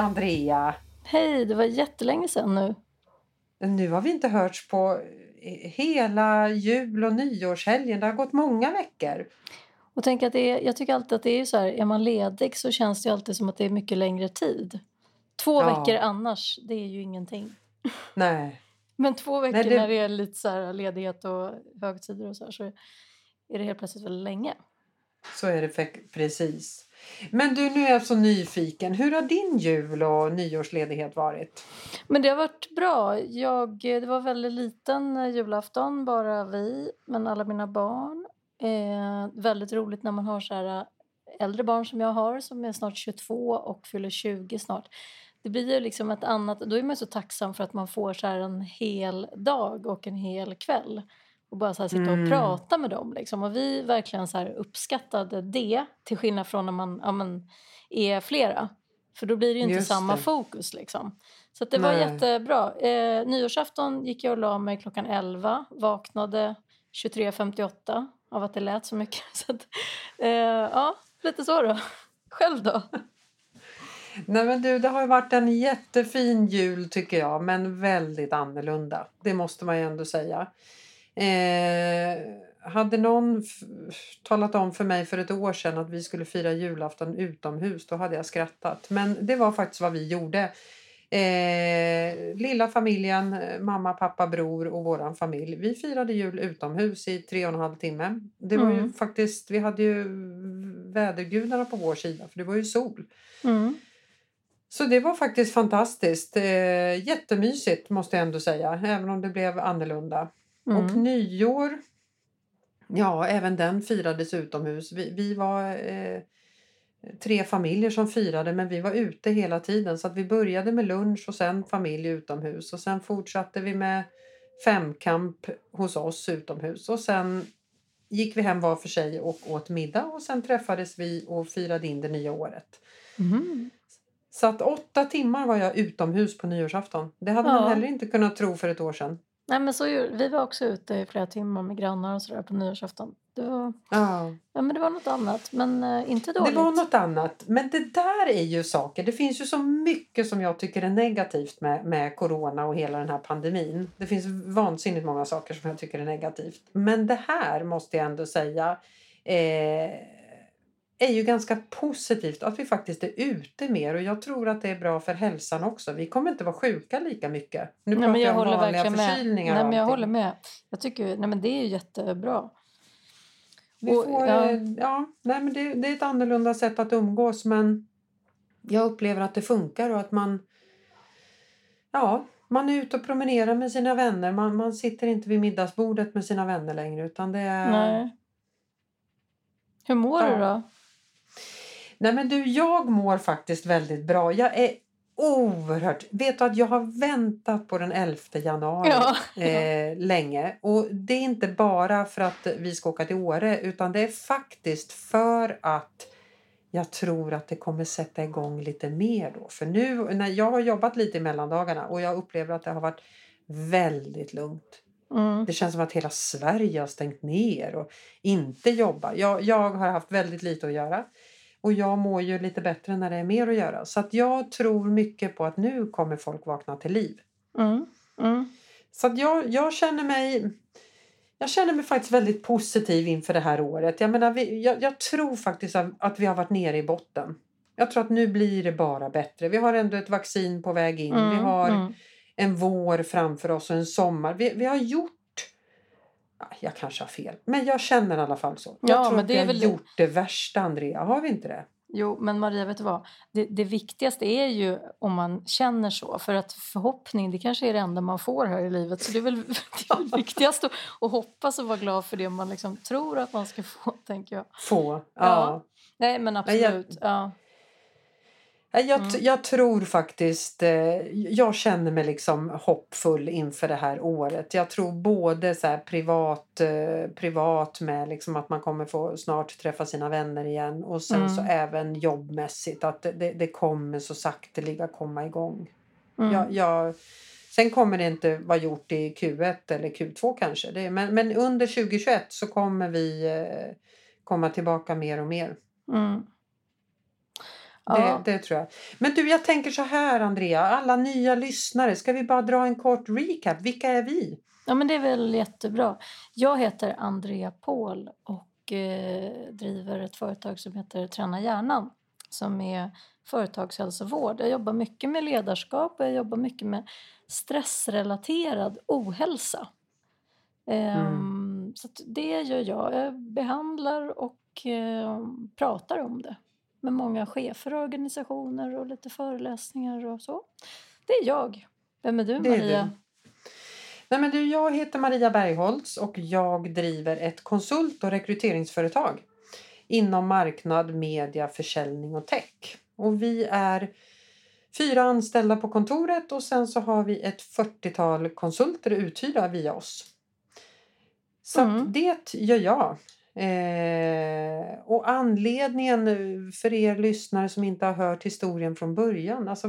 Andrea! Hej, det var jättelänge sedan nu. Nu har vi inte hörts på hela jul och nyårshelgen. Det har gått många veckor. Och tänk att det är, jag tycker alltid att det är så här, är man ledig så känns det alltid som att det är mycket längre tid. Två Ja. veckor annars, det är ju ingenting. Nej. Men två veckor Nej, det- när det är lite så här ledighet och högtider och så här så är det helt plötsligt väldigt länge. Så är det precis. Men du, nu är jag så nyfiken. Hur har din jul och nyårsledighet varit? Men det har varit bra. Jag, det var väldigt liten julafton, bara vi, men alla mina barn. Eh, väldigt roligt när man har så här eh, äldre barn som jag har som är snart 22 och fyller 20 snart. Det blir ju liksom ett annat, då är man så tacksam för att man får så här en hel dag och en hel kväll. Och bara så sitta och Mm. prata med dem. Liksom. Och vi verkligen så uppskattade det till skillnad från när man ja, men, är flera. För då blir det inte Just samma det. fokus liksom. Så det var Nej. jättebra. Eh, nyårsafton gick jag och la mig klockan 11. Vaknade 23.58 av att det lät så mycket. Så att, eh, ja, lite så då. Själv då? Nej men du, det har ju varit en jättefin jul tycker jag, men väldigt annorlunda. Det måste man ju ändå säga. Eh, hade någon talat om för mig för ett år sedan att vi skulle fira julafton utomhus, då hade jag skrattat. Men det var faktiskt vad vi gjorde. Eh, lilla familjen, eh, mamma, pappa, bror och våran familj. Vi firade jul utomhus i tre och en halv timme. Det var ju Mm. faktiskt, vi hade ju vädergudarna på vår sida för det var ju sol. Mm. Så det var faktiskt fantastiskt. Eh, jättemysigt måste jag ändå säga, även om det blev annorlunda. Och Mm. nyår, ja även den firades utomhus. Vi, vi var eh, tre familjer som firade men vi var ute hela tiden så att vi började med lunch och sen familj utomhus och sen fortsatte vi med femkamp hos oss utomhus och sen gick vi hem var för sig och åt middag och sen träffades vi och firade in det nya året. Mm. Så att åtta timmar var jag utomhus på nyårsafton. Det hade Ja. man heller inte kunnat tro för ett år sedan. Nej, men så, vi var också ute i flera timmar med grannar och sådär på nyårsafton. Det var, Ja. ja, men det var något annat, men eh, inte Det dåligt. var något annat. Men det där är ju saker. Det finns ju så mycket som jag tycker är negativt med, med corona och hela den här pandemin. Det finns vansinnigt många saker som jag tycker är negativt. Men det här måste jag ändå säga eh, är ju ganska positivt att vi faktiskt är ute mer och jag tror att det är bra för hälsan också. Vi kommer inte vara sjuka lika mycket. Nu Nej, pratar men jag jag om vanliga med. förkylningar Nej, men jag håller med. Jag tycker, nej, men det är ju jättebra. Vi Och, får, ja. ja. Ja, nej, men det, det är ett annorlunda sätt att umgås men jag upplever att det funkar och att man ja, man är ute och promenerar med sina vänner. Man, man sitter inte vid middagsbordet med sina vänner längre utan det är... Nej. Hur mår Ja. du då? Nej men du, jag mår faktiskt väldigt bra. Jag är oerhört... Vet du att jag har väntat på den 11 januari Ja. eh, länge. Och det är inte bara för att vi ska åka till Åre utan det är faktiskt för att jag tror att det kommer sätta igång lite mer då. För nu, när jag har jobbat lite i mellandagarna och jag upplever att det har varit väldigt lugnt. Mm. Det känns som att hela Sverige har stängt ner och inte jobbar. Jag, jag har haft väldigt lite att göra. Och jag mår ju lite bättre när det är mer att göra. Så att jag tror mycket på att nu kommer folk vakna till liv. Mm. Mm. Så att jag, jag känner mig... Jag känner mig faktiskt väldigt positiv inför det här året. Jag, menar, vi, jag, jag tror faktiskt att, vi har varit nere i botten. Jag tror att nu blir det bara bättre. Vi har ändå ett vaccin på väg in. Vi Mm. har Mm. en vår framför oss och en sommar. Vi, vi har gjort... Ja, Jag kanske har fel, men jag känner i alla fall så. Jag Ja, tror men att det vi är har väl- gjort det värsta, Andrea. Har vi inte det? Jo, men Maria, vet du vad? Det, det viktigaste är ju om man känner så. För att förhoppning, det kanske är det enda man får här i livet. Så det är väl, det är väl viktigast att, att hoppas och vara glad för det man liksom tror att man ska få, tänker jag. Få. Ja. Ja. Nej, men absolut. Ja. Jag, Mm. jag tror faktiskt, eh, jag känner mig liksom hoppfull inför det här året. Jag tror både så privat, eh, privat med liksom att man kommer få snart träffa sina vänner igen och sen så Mm. även jobbmässigt att det, det, det kommer så sakteliga komma igång. Mm. Jag, jag, sen kommer det inte vara gjort i Q1 eller Q2 kanske. Det, men, men under 2021 så kommer vi eh, komma tillbaka mer och mer. Mm. Ja. Det, det tror jag. Men du, jag tänker så här Andrea, alla nya lyssnare, ska vi bara dra en kort recap? Vilka är vi? Ja, men det är väl jättebra. Jag heter Andrea Paul och eh, driver ett företag som heter Träna hjärnan som är företagshälsovård. Jag jobbar mycket med ledarskap och jag jobbar mycket med stressrelaterad ohälsa. Ehm, Så att det gör jag. Jag behandlar och eh, pratar om det med många chefer och organisationer och lite föreläsningar och så. Det är jag. Vem är du, Det är Maria? du. Nej, men du, jag heter Maria Bergholtz och jag driver ett konsult och rekryteringsföretag inom marknad, media, försäljning och tech. Och vi är fyra anställda på kontoret och sen så har vi ett 40-tal konsulter uthyrda via oss. Så Mm. det gör jag. Eh, och anledningen för er lyssnare som inte har hört historien från början, alltså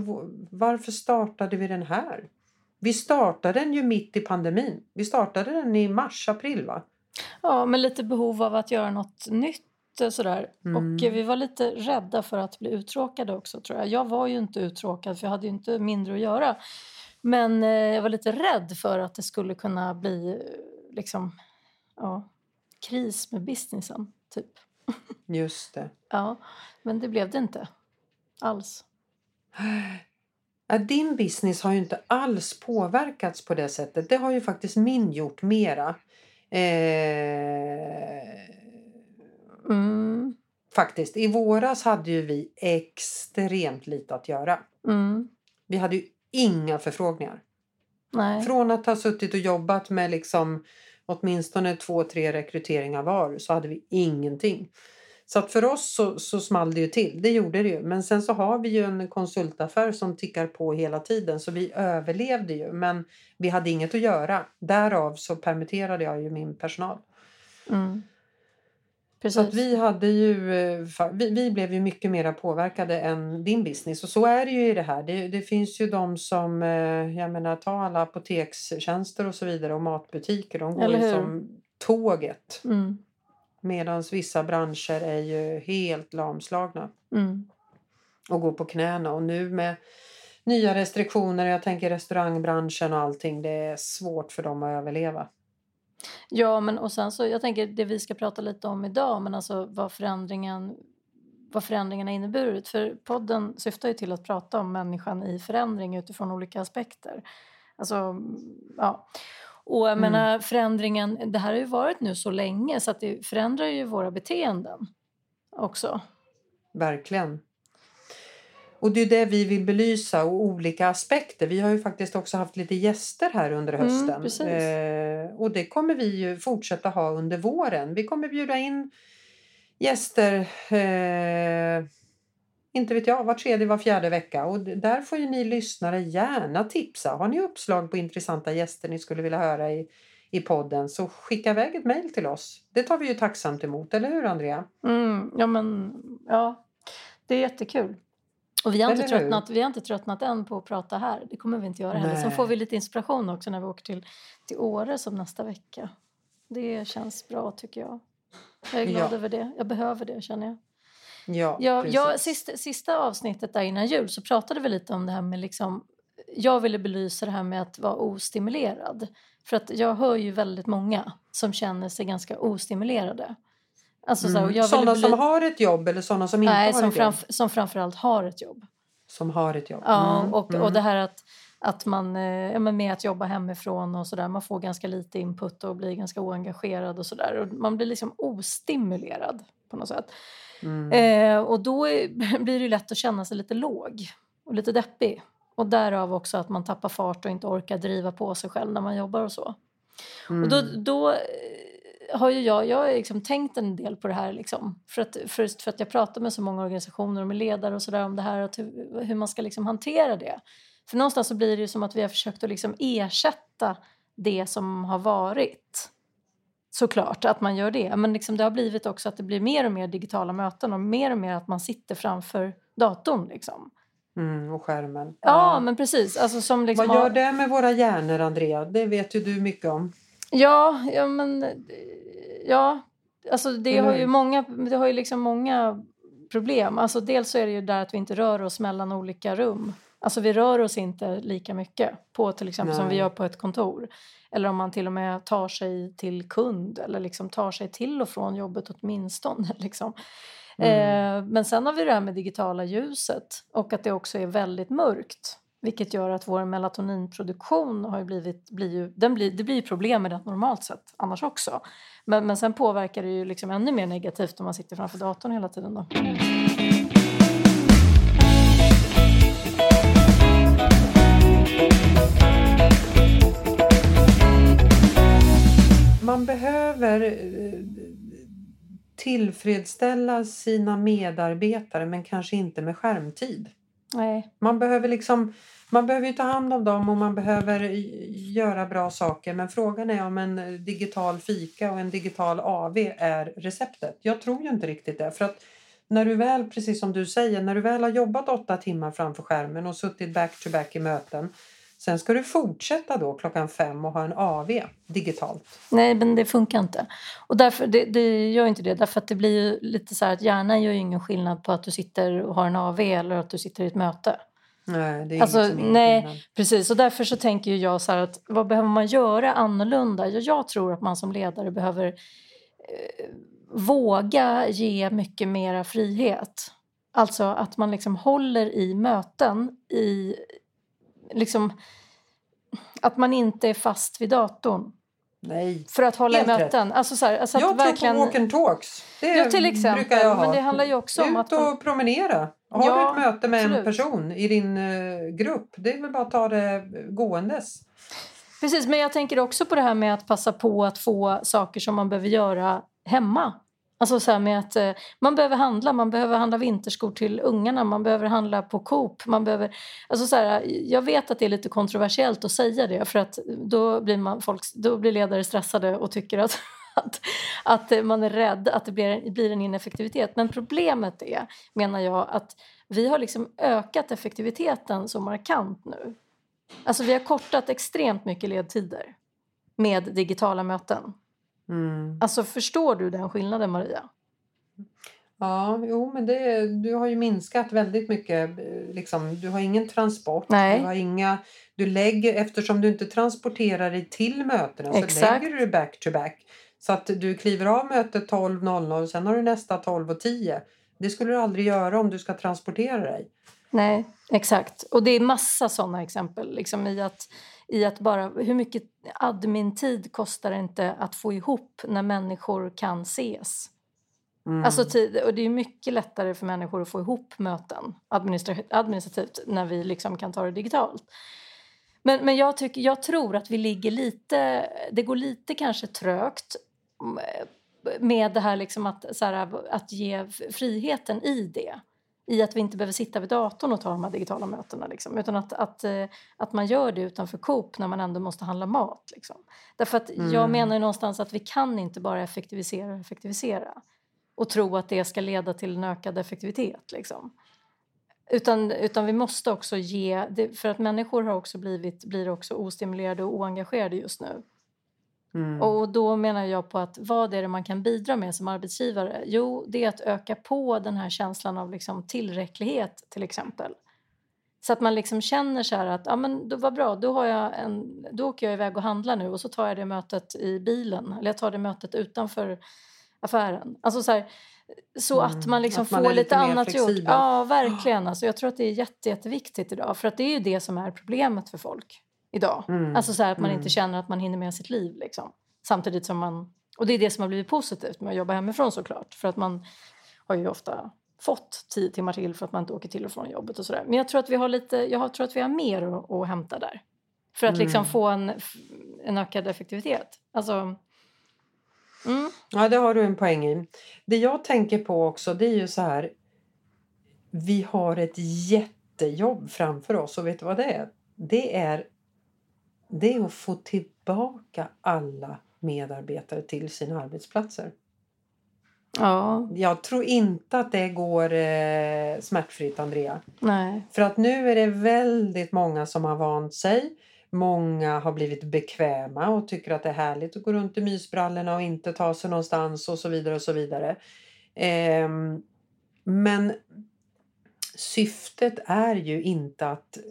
varför startade vi den här? Vi startade den ju mitt i pandemin. Vi startade den i mars, april va? Ja, med lite behov av att göra något nytt. Sådär. Mm. Och eh, vi var lite rädda för att bli uttråkade också tror jag. Jag var ju inte uttråkad för jag hade ju inte mindre att göra. Men eh, jag var lite rädd för att det skulle kunna bli eh, liksom, ja, kris med businessen. Typ. Just det. Ja, men det blev det inte alls. Din business har ju inte alls påverkats på det sättet. Det har ju faktiskt min gjort mera. Eh, Mm, faktiskt. I våras hade ju vi extremt lite att göra. mm, Vi hade ju inga förfrågningar. nej. Från att ha suttit och jobbat med liksom åtminstone två, tre rekryteringar var så hade vi ingenting. Så att för oss så, så small det ju till, det gjorde det ju. Men sen så har vi ju en konsultaffär som tickar på hela tiden så vi överlevde ju. Men vi hade inget att göra. Därav så permitterade jag ju min personal. Mm. Precis. Så att vi hade ju, eh, vi, vi blev ju mycket mer påverkade än din business. Och så är det ju i det här. Det, det finns ju de som, eh, jag menar ta alla apotekstjänster och så vidare och matbutiker. De går ju som tåget. Mm, Medan vissa branscher är ju helt lamslagna mm. och går på knäna. Och nu med nya restriktioner, jag tänker restaurangbranschen och allting, det är svårt för dem att överleva. Ja, men och sen så, jag tänker det vi ska prata lite om idag, men alltså vad förändringen vad förändringen har inneburit. För podden syftar ju till att prata om människan i förändring utifrån olika aspekter. Alltså, ja. Och jag Mm. menar förändringen, det här har ju varit nu så länge så att det förändrar ju våra beteenden också. Verkligen. Och det är det vi vill belysa och olika aspekter. Vi har ju faktiskt också haft lite gäster här under Mm, hösten. precis. eh, och det kommer vi ju fortsätta ha under våren. Vi kommer bjuda in gäster, eh, inte vet jag, var tredje, var fjärde vecka. Och där får ju ni lyssnare gärna tipsa. Har ni uppslag på intressanta gäster ni skulle vilja höra i, i podden så skicka iväg ett mejl till oss. Det tar vi ju tacksamt emot, eller hur Andrea? Mm, ja, men ja, det är jättekul. Och vi har, inte tröttnat, vi har inte tröttnat än på att prata här. Det kommer vi inte göra heller. Sen får vi lite inspiration också när vi åker till, till Åre som nästa vecka. Det känns bra tycker jag. Jag är glad Ja. över det. Jag behöver det känner jag. Ja, Ja, precis. jag, sista, sista avsnittet där innan jul så pratade vi lite om det här med liksom, jag ville belysa det här med att vara ostimulerad. För att jag hör ju väldigt många som känner sig ganska ostimulerade. Alltså, så Mm. jag Sådana som bely- har ett jobb eller sådana som inte Nej, har som, ett jobb? framf- som framförallt har ett jobb. Som har ett jobb. Ja, Mm, och, mm. och det här att, att man, eh, ja, med att jobba hemifrån och sådär, man får ganska lite input och blir ganska oengagerad och sådär. Man blir liksom ostimulerad på något sätt. Mm. Eh, och då är, blir det ju lätt att känna sig lite låg och lite deppig. Och därav också att man tappar fart och inte orkar driva på sig själv när man jobbar och så. Mm. Och då, då eh, har ju jag, jag har liksom tänkt en del på det här. Liksom, för, att, för, för att jag pratar med så många organisationer och med ledare och sådär om det här och hur, hur man ska liksom hantera det. För någonstans så blir det ju som att vi har försökt att liksom ersätta det som har varit. Såklart att man gör det. Men liksom det har blivit också att det blir mer och mer digitala möten och mer och mer att man sitter framför datorn. Liksom. Mm, och skärmen. Ja, men precis. Alltså, som liksom Vad gör har- det med våra hjärnor, Andrea? Det vet ju du mycket om. Ja, ja men... Ja, alltså det Eller har ju många... Det har ju liksom många problem. Alltså dels så är det ju där att vi inte rör oss mellan olika rum. Alltså vi rör oss inte lika mycket på till exempel som vi Nej. gör på ett kontor. Eller om man till och med tar sig till kund eller liksom tar sig till och från jobbet åtminstone. Liksom. Mm. Eh, men sen har vi det här med digitala ljuset och att det också är väldigt mörkt. Vilket gör att vår melatoninproduktion har ju blivit, blir ju, den blir, det blir problem med det normalt sett annars också. Men, men sen påverkar det ju liksom ännu mer negativt om man sitter framför datorn hela tiden. Då. Man behöver eh, tillfredsställa sina medarbetare men kanske inte med skärmtid. Nej, Man behöver liksom man behöver ju ta hand om dem och man behöver göra bra saker. Men frågan är om en digital fika och en digital AV är receptet. Jag tror ju inte riktigt det. För att när du väl, precis som du säger, när du väl har jobbat åtta timmar framför skärmen och suttit back to back i möten sen ska du fortsätta då klockan fem och ha en AV digitalt. nej, men det funkar inte. Och därför, det, det gör inte det. Därför att det blir ju lite så här att hjärnan gör ingen skillnad på att du sitter och har en AV eller att du sitter i ett möte. Nej, det är Alltså, nej. skillnad. Precis, och därför så tänker jag så att vad behöver man göra annorlunda? Ja, jag tror att man som ledare behöver eh, våga ge mycket mera frihet. Alltså att man liksom håller i möten i liksom att man inte är fast vid datorn Nej. för att hålla i rätt. möten. Alltså så här, alltså att jag verkligen... tror på walk and talks. Det Ja, till exempel. brukar jag ha. Men det handlar ju också om Ut att... Man, och promenera. Har Ja, du ett möte med en absolut. person i din eh, grupp, det är väl bara att ta det gåendes. Precis, men jag tänker också på det här med att passa på att få saker som man behöver göra hemma. Alltså så här med att eh, man behöver handla, man behöver handla vinterskor till ungarna, man behöver handla på Coop, man behöver... Alltså så här, jag vet att det är lite kontroversiellt att säga det för att då blir, man folk, då blir ledare stressade och tycker att, att, att man är rädd att det blir, blir en ineffektivitet. Men problemet är, menar jag, att vi har liksom ökat effektiviteten så markant nu. Alltså vi har kortat extremt mycket ledtider med digitala möten. Mm. Alltså förstår du den skillnaden Maria? Ja, jo, men det, du har ju minskat väldigt mycket. eh, Liksom, du har ingen transport. Nej. Du har inga, du lägger, eftersom du inte transporterar dig till mötena så Exakt. lägger du back to back. Så att du kliver av mötet 12.00 och sen har du nästa 12.10. Det skulle du aldrig göra om du ska transportera dig. Nej, exakt. Och det är massa sådana exempel. Liksom i, att, I att bara, hur mycket admin-tid kostar det inte att få ihop när människor kan ses? Mm. Alltså tid, och det är mycket lättare för människor att få ihop möten administra- administrativt när vi liksom kan ta det digitalt. Men, men jag, tycker, jag tror att vi ligger lite, det går lite kanske trögt med det här, liksom att, här att ge friheten i det. I att vi inte behöver sitta vid datorn och ta de här digitala mötena. Liksom, utan att, att, eh, att man gör det utanför Coop när man ändå måste handla mat. Liksom. Därför att jag Mm. menar ju någonstans att vi kan inte bara effektivisera och effektivisera och tro att det ska leda till en ökad effektivitet. Liksom. Utan, utan vi måste också ge, för att människor har också blivit, blir också ostimulerade och oengagerade just nu. Mm. Och då menar jag på att vad är det man kan bidra med som arbetsgivare? Jo, det är att öka på den här känslan av liksom tillräcklighet till exempel. Så att man liksom känner så här att ja, men då var bra, då, har jag en, då åker jag iväg och handlar nu och så tar jag det mötet i bilen eller jag tar det mötet utanför affären. Alltså så, här, så Mm, att man liksom att man får lite lite annat gjort. Ja, verkligen. Alltså, jag tror att det är jätte, jätteviktigt idag för att det är ju det som är problemet för folk idag. Mm. Alltså så här att man Mm. inte känner att man hinner med sitt liv. Liksom. Samtidigt som man... Och det är det som har blivit positivt med att jobba hemifrån såklart. För att man har ju ofta fått tio timmar till för att man inte åker till och från jobbet och sådär. Men jag tror att vi har lite, jag tror att vi har mer att, att hämta där. För att liksom Mm. få en, en ökad effektivitet. Alltså... Mm, Ja, det har du en poäng i. Det jag tänker på också det är ju så här. Vi har ett jättejobb framför oss och vet du vad det är? Det är, det är att få tillbaka alla medarbetare till sina arbetsplatser. ja, Jag tror inte att det går eh, smärtfritt, Andrea. nej. För att nu är det väldigt många som har vant sig. Många har blivit bekväma och tycker att det är härligt att gå runt i mysbrallorna och inte ta sig någonstans och så vidare och så vidare. Ehm, Men syftet är ju inte att eh,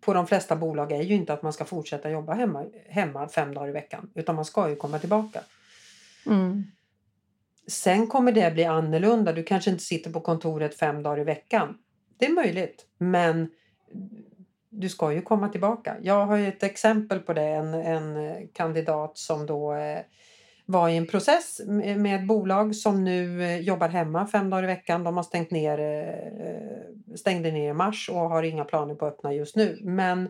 på de flesta bolag är ju inte att man ska fortsätta jobba hemma, hemma fem dagar i veckan utan man ska ju komma tillbaka. Mm. Sen kommer det bli annorlunda. Du kanske inte sitter på kontoret fem dagar i veckan. Det är möjligt, men du ska ju komma tillbaka. Jag har ju ett exempel på det. En, en kandidat som då eh, var i en process med ett bolag som nu eh, jobbar hemma fem dagar i veckan. De har stängt ner, eh, stängde ner i mars och har inga planer på att öppna just nu. Men,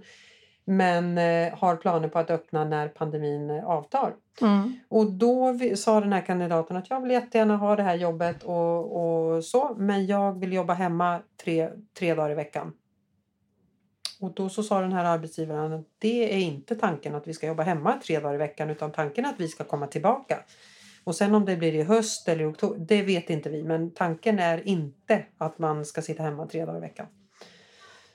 men har planer på att öppna när pandemin avtar. Mm. Och då sa den här kandidaten att jag vill jättegärna ha det här jobbet och, och så, men jag vill jobba hemma tre, tre dagar i veckan. Och då så sa den här arbetsgivaren att det är inte tanken att vi ska jobba hemma tre dagar i veckan utan tanken är att vi ska komma tillbaka. Och sen om det blir i höst eller i oktober, det vet inte vi. Men tanken är inte att man ska sitta hemma tre dagar i veckan.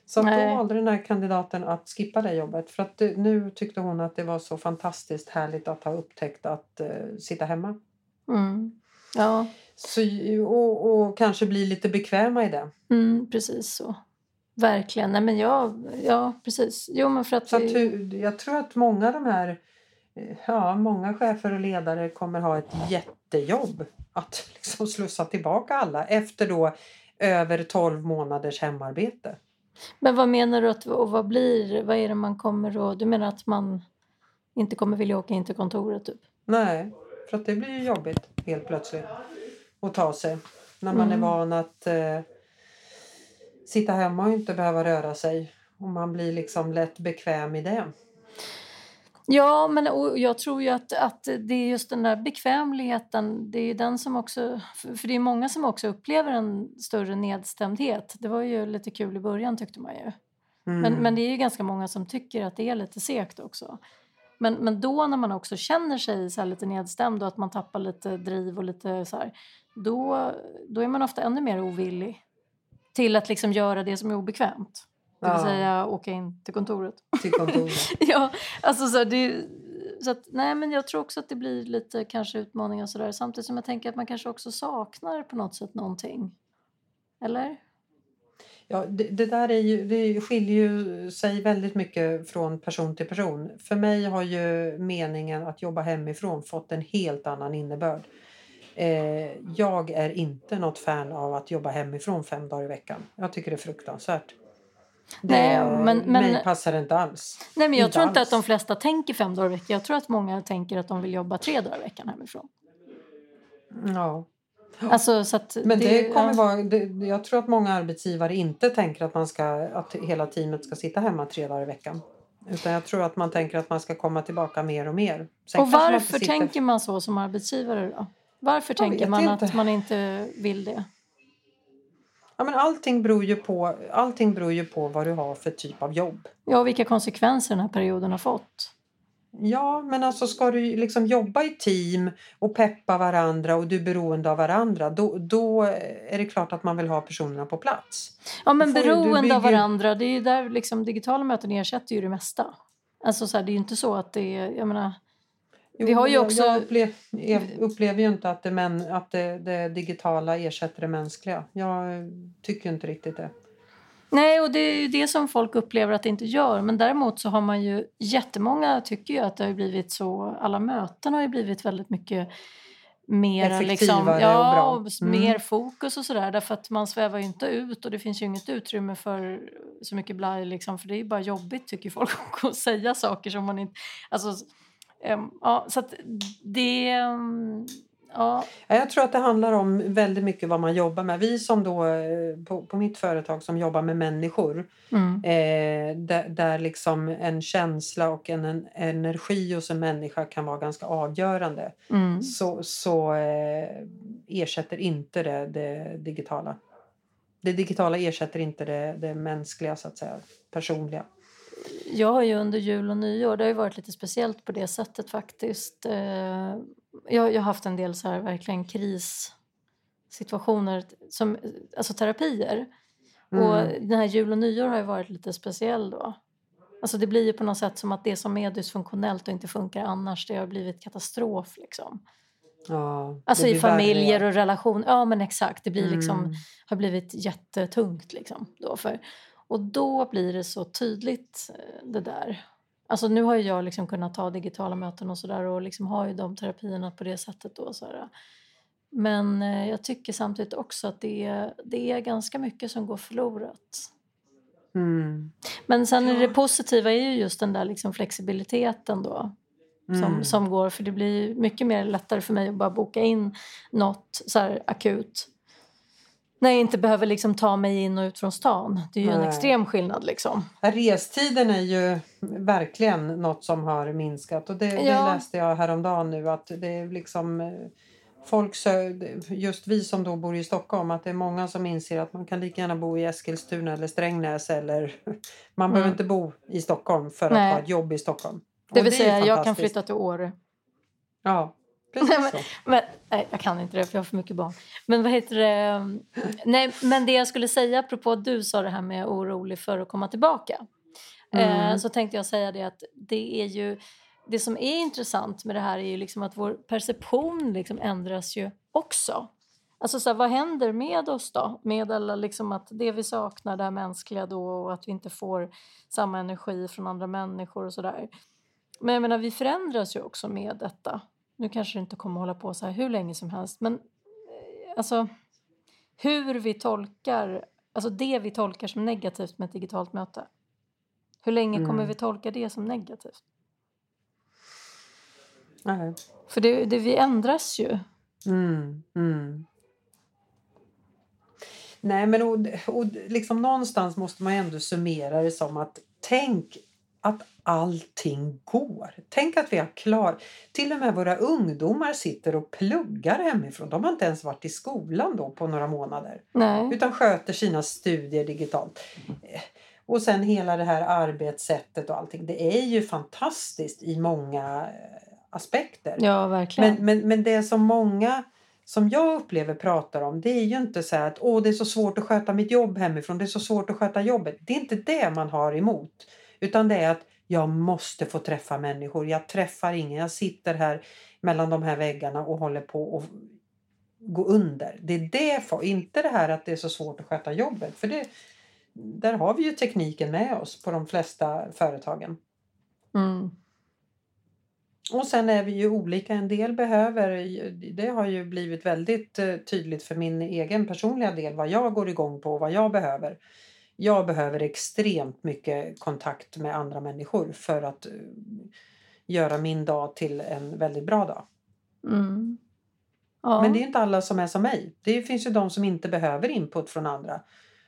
Så då valde den här kandidaten att skippa det jobbet. För att nu tyckte hon att det var så fantastiskt härligt att ha upptäckt att uh, sitta hemma. Mm. Ja. Så, och, och kanske bli lite bekväma i det. Mm, precis så. Verkligen. Nej, men ja, ja, precis. Jo, men för att så att, jag tror att många av de här ja, många chefer och ledare kommer ha ett jättejobb att liksom slussa tillbaka alla efter då över 12 månaders hemarbete. Men vad menar du att, och vad blir, vad är det man kommer att, du menar att man inte kommer vilja åka in till kontoret typ? Nej, för att det blir ju jobbigt helt plötsligt att ta sig när man mm. är van att eh, sitta hemma och inte behöva röra sig. Och man blir liksom lätt bekväm i det. Ja, men jag tror ju att, att det är just den där bekvämligheten, det är den som också, för det är många som också upplever en större nedstämdhet. Det var ju lite kul i början tyckte man ju. Mm. Men, men det är ju ganska många som tycker att det är lite segt också. Men, men då när man också känner sig så lite nedstämd och att man tappar lite driv och lite så här, då, då är man ofta ännu mer ovillig till att liksom göra det som är obekvämt. Det vill ja. säga åka in till kontoret. Till kontoret. ja, alltså så, det, så att, nej men jag tror också att det blir lite kanske utmaningar sådär. Samtidigt som jag tänker att man kanske också saknar på något sätt någonting. Eller? Ja, det, det, där är ju, det skiljer ju sig väldigt mycket från person till person. För mig har ju meningen att jobba hemifrån fått en helt annan innebörd. Eh, jag är inte något fan av att jobba hemifrån fem dagar i veckan. Jag tycker det är fruktansvärt. Det, nej, men, men, mig passar det inte alls. Nej, men jag inte tror inte alls. att de flesta tänker fem dagar i veckan. Jag tror att många tänker att de vill jobba tre dagar i veckan hemifrån. Ja. Alltså, så men det, det kommer ja. vara, det, jag tror att många arbetsgivare inte tänker att, man ska, att hela teamet ska sitta hemma tre dagar i veckan. Utan jag tror att man tänker att man ska komma tillbaka mer och mer. Sen och varför man tänker man så som arbetsgivare då? Varför jag tänker man inte. att man inte vill det? Ja, men allting, beror ju på, allting beror ju på vad du har för typ av jobb. Ja, och vilka konsekvenser den här perioden har fått. Ja, men alltså ska du liksom jobba i team och peppa varandra och du är beroende av varandra då, då är det klart att man vill ha personerna på plats. Ja, men beroende bygger... av varandra, det är där liksom digitala möten ersätter ju det mesta. Alltså så här, det är ju inte så att det är, jag menar, Jo, vi har ju också... Jag upplever, jag upplever ju inte att, det, men, att det, det, digitala ersätter det mänskliga. Jag tycker inte riktigt det. Nej, och det är ju det som folk upplever att det inte gör. Men däremot så har man ju jättemånga tycker ju att det har blivit så. Alla möten har ju blivit väldigt mycket mer liksom, ja, och mm. mer fokus och sådär. Därför att man svävar ju inte ut och det finns ju inget utrymme för så mycket blaj liksom. För det är ju bara jobbigt tycker folk att säga saker som man inte... Alltså, ja, så det... Ja. Jag tror att det handlar om väldigt mycket vad man jobbar med. Vi som då eh, på, på mitt företag som jobbar med människor mm. eh, där, där liksom en känsla och en, en, energi hos en människa kan vara ganska avgörande mm. så, så eh, ersätter inte det, det digitala. Det digitala ersätter inte det, det mänskliga, så att säga, personliga jag har ju under jul och nyår, det har ju varit lite speciellt på det sättet faktiskt. Eh, jag, har haft en del så här verkligen krissituationer, som, alltså terapier. Mm. Och den här jul och nyår har ju varit lite speciell då. Alltså det blir ju på något sätt som att det som är dysfunktionellt och inte funkar annars, det har blivit katastrof liksom. Ja, Alltså i familjer värre. och relationer. Ja men exakt, det blir liksom, Mm. har blivit jättetungt liksom. Då för, och då blir det så tydligt eh, det där. Alltså nu har jag liksom kunnat ta digitala möten och sådär och liksom har ju de terapierna på det sättet då. Så här. Men eh, jag tycker samtidigt också att det är, det är ganska mycket som går förlorat. Mm. Men sen är det positiva är ju just den där liksom flexibiliteten då. Som, Mm. som går, för det blir mycket mer lättare för mig att bara boka in något så akut. När jag inte behöver liksom ta mig in och ut från stan. Det är ju en Nej. extrem skillnad liksom. Restiden är ju verkligen något som har minskat och det, det Ja. läste jag häromdagen nu att det är liksom eh, folk, just vi som då bor i Stockholm, att det är många som inser att man kan lika gärna bo i Eskilstuna eller Strängnäs eller man behöver Mm. inte bo i Stockholm för att Nej. ha ett jobb i Stockholm. Det vill är säga jag kan flytta till Åre. Ja, precis Nej, men-. Men, nej, jag kan inte det för jag har för mycket barn. Men vad heter det? Nej, men det jag skulle säga apropå att du sa det här med orolig för att komma tillbaka. Eh, Mm. så tänkte jag säga det att det är ju det som är intressant med det här är ju liksom att vår perception liksom ändras ju också. Alltså så här, vad händer med oss då? Med alla liksom att det vi saknar, det här mänskliga då och att vi inte får samma energi från andra människor och sådär. Men jag menar, vi förändras ju också med detta. Nu kanske det inte kommer hålla på så här hur länge som helst, men eh, alltså hur vi tolkar, alltså det vi tolkar som negativt med ett digitalt möte. Hur länge kommer Mm. vi tolka det som negativt? Nej. För det, det vi ändras ju. Mm, mm. Nej, men och, och liksom någonstans måste man ändå summera det som att tänk att allting går. Tänk att vi har klar... Till och med våra ungdomar sitter och pluggar hemifrån. De har inte ens varit i skolan då på några månader. Nej. Utan sköter sina studier digitalt. Eh, Och sen hela det här arbetssättet och allting. Det är ju fantastiskt i många eh, aspekter. Ja, verkligen. Men, men, men det som många som jag upplever pratar om det är ju inte så här att Åh, det är så svårt att sköta mitt jobb hemifrån. Det är så svårt att sköta jobbet. Det är inte det man har emot. Utan det är att jag måste få träffa människor. Jag träffar ingen. Jag sitter här mellan de här väggarna och håller på att gå under. Det är det, för- inte det här att det är så svårt att sköta jobbet. För det, där har vi ju tekniken med oss på de flesta företagen. Mm. Och sen är vi ju olika. En del behöver, det har ju blivit väldigt eh, tydligt för min egen personliga del vad jag går igång på och vad jag behöver. Jag behöver extremt mycket kontakt med andra människor för att eh, göra min dag till en väldigt bra dag. Mm. Ja. Men det är inte alla som är som mig. Det finns ju de som inte behöver input från andra.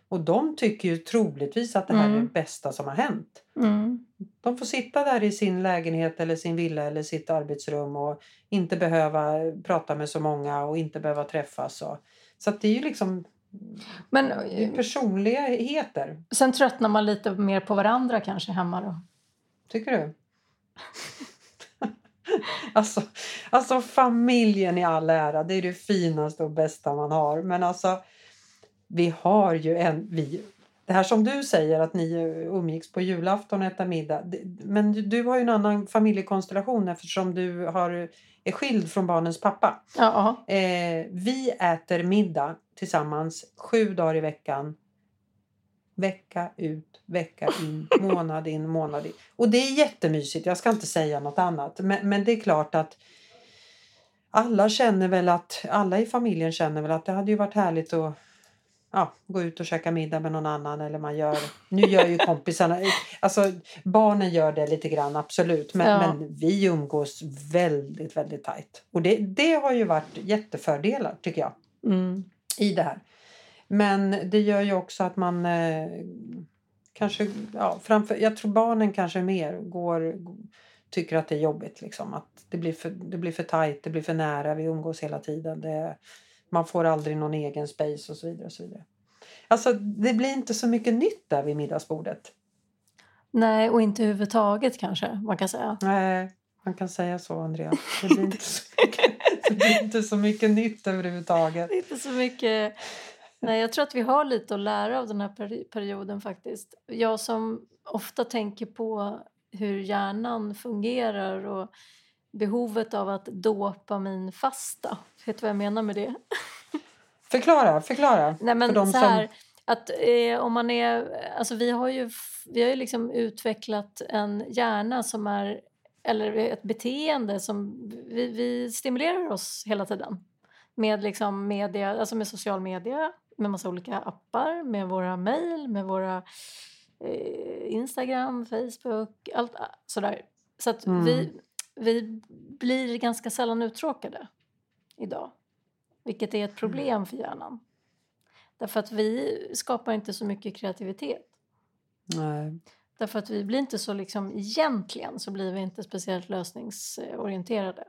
Och de tycker ju troligtvis att det här är Mm. det bästa som har hänt. mm. De får sitta där i sin lägenhet eller sin villa eller sitt arbetsrum och inte behöva prata med så många och inte behöva träffas. Och, så det är ju liksom Men det är eh, personligheter. sen tröttnar man lite mer på varandra kanske hemma då. Tycker du? alltså, alltså familjen i all ära, det är det finaste och bästa man har. Men alltså, vi har ju en... Vi, det här som du säger att ni umgicks på julafton och äta middag. Men du- du har ju en annan familjekonstellation eftersom du har, är skild från barnens pappa. Ja. Eh, vi äter middag tillsammans sju dagar i veckan. Vecka ut, vecka in, månad in, månad in. Och det är jättemysigt, jag ska inte säga något annat. Men, men det är klart att alla känner väl att, alla i familjen känner väl att det hade ju varit härligt att ja, gå ut och käka middag med någon annan eller man gör, nu gör ju kompisarna, alltså barnen gör det lite grann absolut men, Ja. men vi umgås väldigt väldigt tajt och det, det har ju varit jättefördelar tycker jag Mm. i det här. Men det gör ju också att man eh, kanske, ja, framför, jag tror barnen kanske mer går, tycker att det är jobbigt liksom. Att det blir för, det blir för tajt, det blir för nära, vi umgås hela tiden. Det, man får aldrig någon egen space och så vidare. Och så vidare. Alltså det blir inte så mycket nytt där vid middagsbordet. Nej, och inte överhuvudtaget kanske man kan säga. Nej, man kan säga så Andrea. Det blir inte så mycket, det blir inte så mycket nytt överhuvudtaget. Inte så mycket... Nej, jag tror att vi har lite att lära av den här peri- perioden faktiskt. Jag som ofta tänker på hur hjärnan fungerar och behovet av att dopaminfasta. Vet du vad jag menar med det? Förklara, förklara. Nej, men för så här, som... att eh, om man är... Alltså vi har ju, vi har ju liksom utvecklat en hjärna som är... Eller ett beteende som... Vi, vi stimulerar oss hela tiden. Med liksom media, alltså med social media, med massa olika appar, med våra mejl, med våra eh, Instagram, Facebook, allt sådär. Så att Mm. vi, vi blir ganska sällan uttråkade idag. Vilket är ett problem för hjärnan. Därför att vi skapar inte så mycket kreativitet. Nej. Därför att vi blir inte så liksom, egentligen så blir vi inte speciellt lösningsorienterade.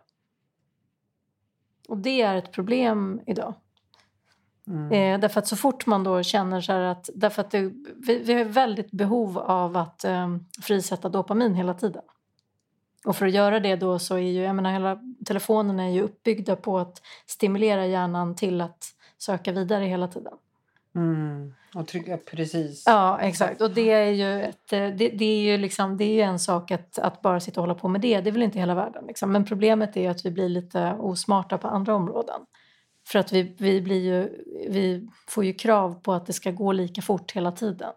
Och det är ett problem idag. Mm. Eh, därför att så fort man då känner så att, därför att det, vi, vi har väldigt behov av att eh, frisätta dopamin hela tiden. Och för att göra det då så är ju, jag menar hela telefonen är ju uppbyggda på att stimulera hjärnan till att söka vidare hela tiden. Mm. Och trycka, precis. Ja, exakt. Och det är ju, ett, eh, det, det är ju, liksom, det är ju en sak att, att bara sitta och hålla på med det. Det är väl inte hela världen. Liksom. Men problemet är att vi blir lite osmarta på andra områden. För att vi, vi, blir ju, vi får ju krav på att det ska gå lika fort hela tiden.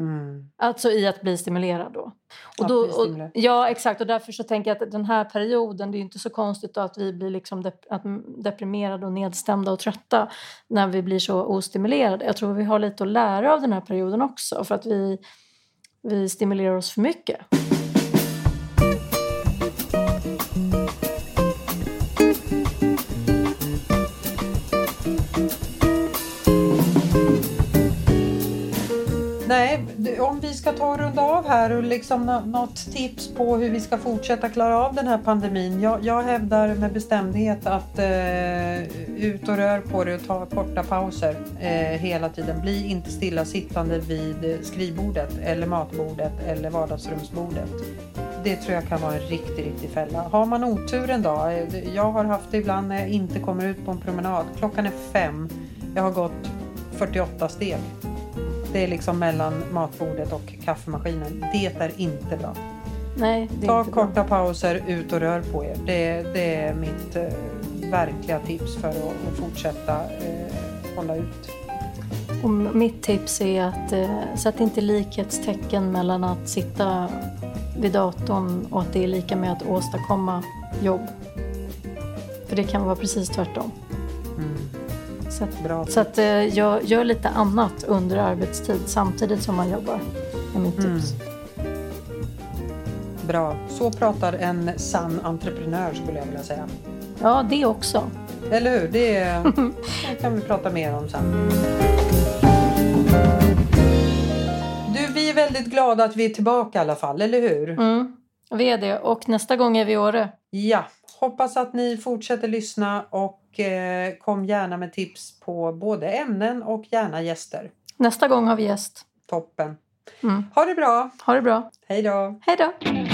Mm. Alltså i att bli stimulerad då. Och då och, ja, exakt. Och därför så tänker jag att den här perioden, det är inte så konstigt att vi blir liksom dep- att, deprimerade och nedstämda och trötta när vi blir så ostimulerade. Jag tror vi har lite att lära av den här perioden också för att vi, vi stimulerar oss för mycket. Om vi ska ta och runda av här och liksom något tips på hur vi ska fortsätta klara av den här pandemin. Jag, jag hävdar med bestämdhet att eh, ut och rör på dig och ta korta pauser eh, hela tiden. Bli inte stillasittande vid skrivbordet eller matbordet eller vardagsrumsbordet. Det tror jag kan vara en riktig, riktig fälla. Har man otur en dag, eh, jag har haft det ibland när jag inte kommer ut på en promenad. Klockan är fem, jag har gått 48 steg. Det är liksom mellan matbordet och kaffemaskinen. Det är inte bra. Nej, Ta inte bra. korta pauser, ut och rör på er. Det, det är mitt eh, verkliga tips för att, att fortsätta eh, hålla ut. Och mitt tips är att eh, sätt inte likhetstecken mellan att sitta vid datorn och att det är lika med att åstadkomma jobb. För det kan vara precis tvärtom. Så Bra. så att eh, jag gör lite annat under arbetstid samtidigt som man jobbar. är mitt Mm. tips. Bra. Så pratar en sann entreprenör skulle jag vilja säga. Ja, det också. Eller hur? Det, det kan vi prata mer om sen. Du, vi är väldigt glada att vi är tillbaka i alla fall, eller hur? Mm. Vi är det. Och nästa gång är vi i Åre. Ja, hoppas att ni fortsätter lyssna och eh, kom gärna med tips på både ämnen och gärna gäster. Nästa gång har vi gäst. Toppen. Mm. Ha det bra. Ha det bra. Hej då. Hej då!